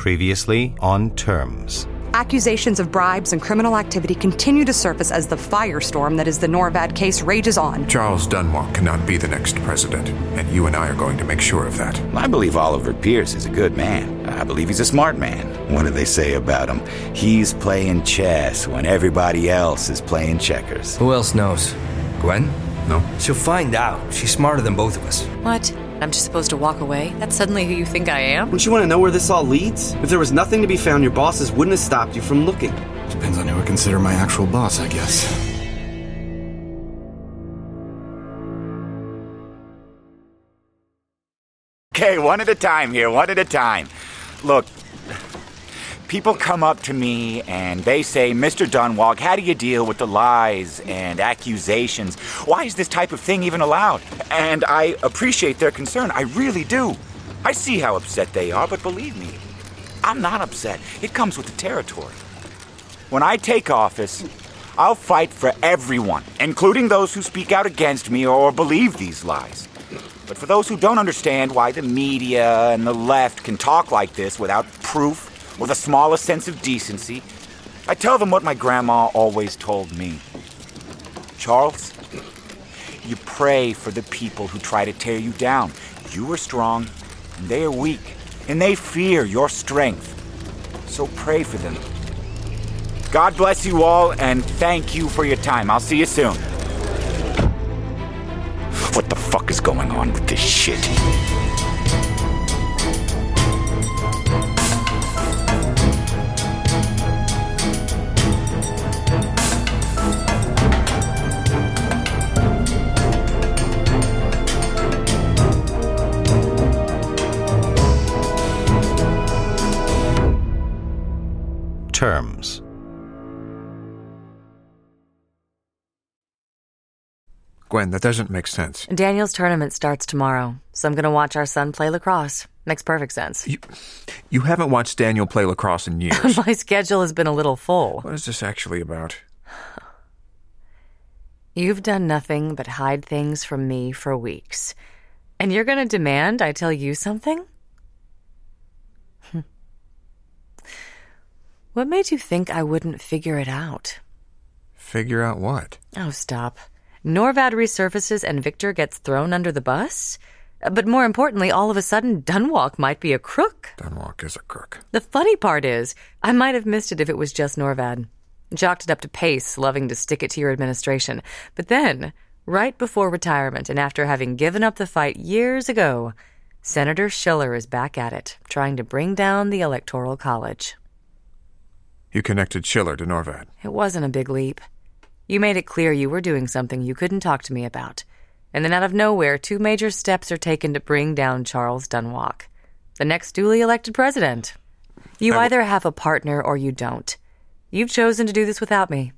Previously on Terms. Accusations of bribes and criminal activity continue to surface as the firestorm that is the Norvad case rages on. Charles Dunwalk cannot be the next president, and you and I are going to make sure of that. I believe Oliver Pierce is a good man. I believe he's a smart man. What do they say about him? He's playing chess when everybody else is playing checkers. Who else knows? Gwen? No? She'll find out. She's smarter than both of us. What? I'm just supposed to walk away? That's suddenly who you think I am? Don't you want to know where this all leads? If there was nothing to be found, your bosses wouldn't have stopped you from looking. Depends on who I consider my actual boss, I guess. Okay, one at a time here, one at a time. Look, people come up to me and they say, Mr. Dunwalk, how do you deal with the lies and accusations? Why is this type of thing even allowed? And I appreciate their concern, I really do. I see how upset they are, but believe me, I'm not upset. It comes with the territory. When I take office, I'll fight for everyone, including those who speak out against me or believe these lies. But for those who don't understand why the media and the left can talk like this without proof or the smallest sense of decency, I tell them what my grandma always told me. Charles, you pray for the people who try to tear you down. You are strong, and they are weak, and they fear your strength. So pray for them. God bless you all, and thank you for your time. I'll see you soon. What the fuck is going on with this shit? Terms. Gwen, that doesn't make sense. Daniel's tournament starts tomorrow, so I'm gonna watch our son play lacrosse. Makes perfect sense. You, you haven't watched Daniel play lacrosse in years. My schedule has been a little full. what is this actually about? You've done nothing but hide things from me for weeks. And you're gonna demand I tell you something? Hmm. What made you think I wouldn't figure it out? Figure out what? Oh, stop. Norvad resurfaces and Victor gets thrown under the bus? But more importantly, all of a sudden, Dunwalk might be a crook. Dunwalk is a crook. The funny part is, I might have missed it if it was just Norvad. Chalked it up to Pace, loving to stick it to your administration. But then, right before retirement and after having given up the fight years ago, Senator Schiller is back at it, trying to bring down the Electoral College. You connected Schiller to Norvad. It wasn't a big leap. You made it clear you were doing something you couldn't talk to me about. And then out of nowhere, two major steps are taken to bring down Charles Dunwalk, the next duly elected president. You I w- either have a partner or you don't. You've chosen to do this without me.